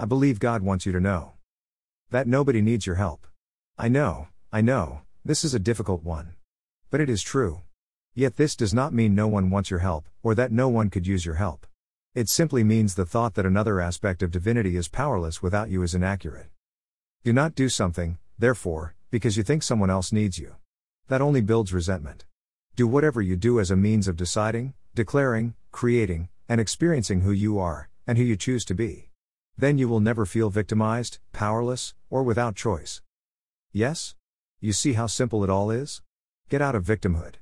I believe God wants you to know that nobody needs your help. I know, I know, this is a difficult one. But it is true. Yet this does not mean no one wants your help, or that no one could use your help. It simply means the thought that another aspect of divinity is powerless without you is inaccurate. Do not do something, therefore, because you think someone else needs you. That only builds resentment. Do whatever you do as a means of deciding, declaring, creating, and experiencing who you are, and who you choose to be. Then you will never feel victimized, powerless, or without choice. Yes? You see how simple it all is? Get out of victimhood.